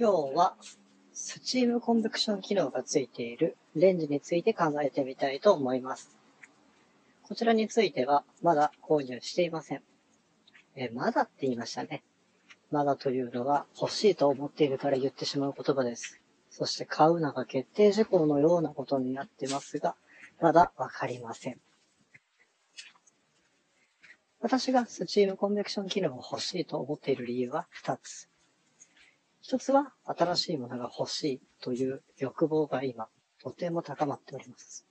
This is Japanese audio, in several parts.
今日は、スチームコンベクション機能がついているレンジについて考えてみたいと思います。こちらについてはまだ購入していません。え、まだって言いましたね。まだというのは欲しいと思っているから言ってしまう言葉です。そして買うのが決定事項のようなことになってますが、まだわかりません。私がスチームコンベクション機能を欲しいと思っている理由は2つ。一つは新しいものが欲しいという欲望が今、とても高まっております。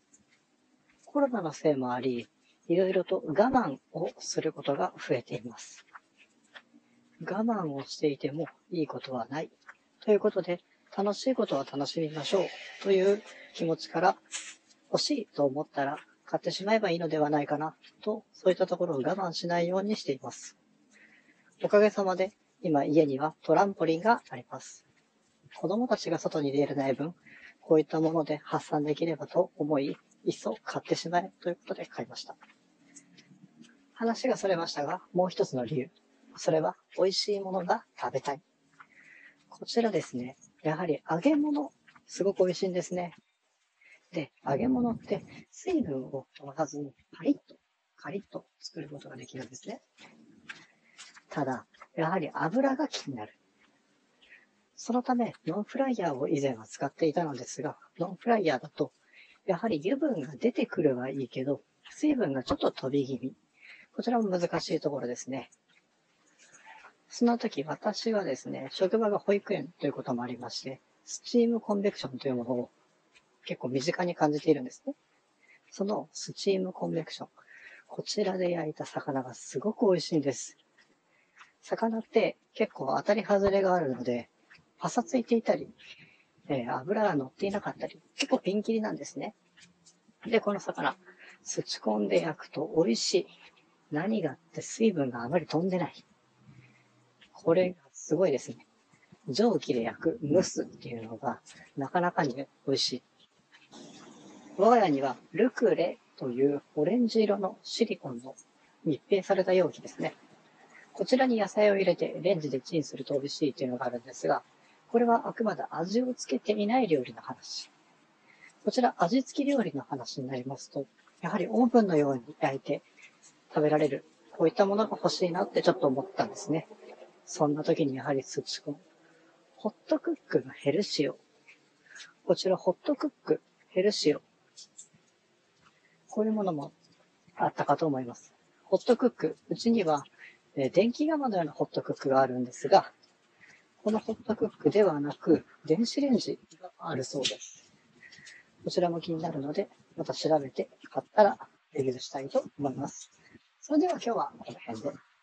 コロナのせいもあり、いろいろと我慢をすることが増えています。我慢をしていてもいいことはない。ということで、楽しいことは楽しみましょうという気持ちから欲しいと思ったら買ってしまえばいいのではないかなと、そういったところを我慢しないようにしています。おかげさまで今家にはトランポリンがあります。子供たちが外に出れない分、こういったもので発散できればと思い、いっそ買ってしまえということで買いました。話がそれましたが、もう一つの理由。それは美味しいものが食べたい。こちらですね、やはり揚げ物、すごく美味しいんですね。で、揚げ物って水分を飛ばずにパリッと、カリッと作ることができるんですね。ただ、やはり油が気になる。そのため、ノンフライヤーを以前は使っていたのですが、ノンフライヤーだと、やはり油分が出てくるはいいけど、水分がちょっと飛び気味。こちらも難しいところですね。その時、私はですね、職場が保育園ということもありまして、スチームコンベクションというものを結構身近に感じているんですね。そのスチームコンベクション。こちらで焼いた魚がすごく美味しいんです。魚って結構当たり外れがあるので、パサついていたり、えー、油が乗っていなかったり、結構ピンキリなんですね。で、この魚、すち込んで焼くと美味しい。何があって水分があまり飛んでない。これがすごいですね。蒸気で焼く、蒸すっていうのがなかなかに美味しい。我が家にはルクレというオレンジ色のシリコンの密閉された容器ですね。こちらに野菜を入れてレンジでチンすると美味しいというのがあるんですが、これはあくまで味をつけていない料理の話。こちら味付き料理の話になりますと、やはりオーブンのように焼いて食べられる、こういったものが欲しいなってちょっと思ったんですね。そんな時にやはりスチコン。ホットクックのヘルシオ。こちらホットクックヘルシオ。こういうものもあったかと思います。ホットクック。うちにはえ電気釜のようなホットクックがあるんですが、このホットクックではなく、電子レンジがあるそうです。こちらも気になるので、また調べて買ったらレビューしたいと思います。それでは今日はこの辺で。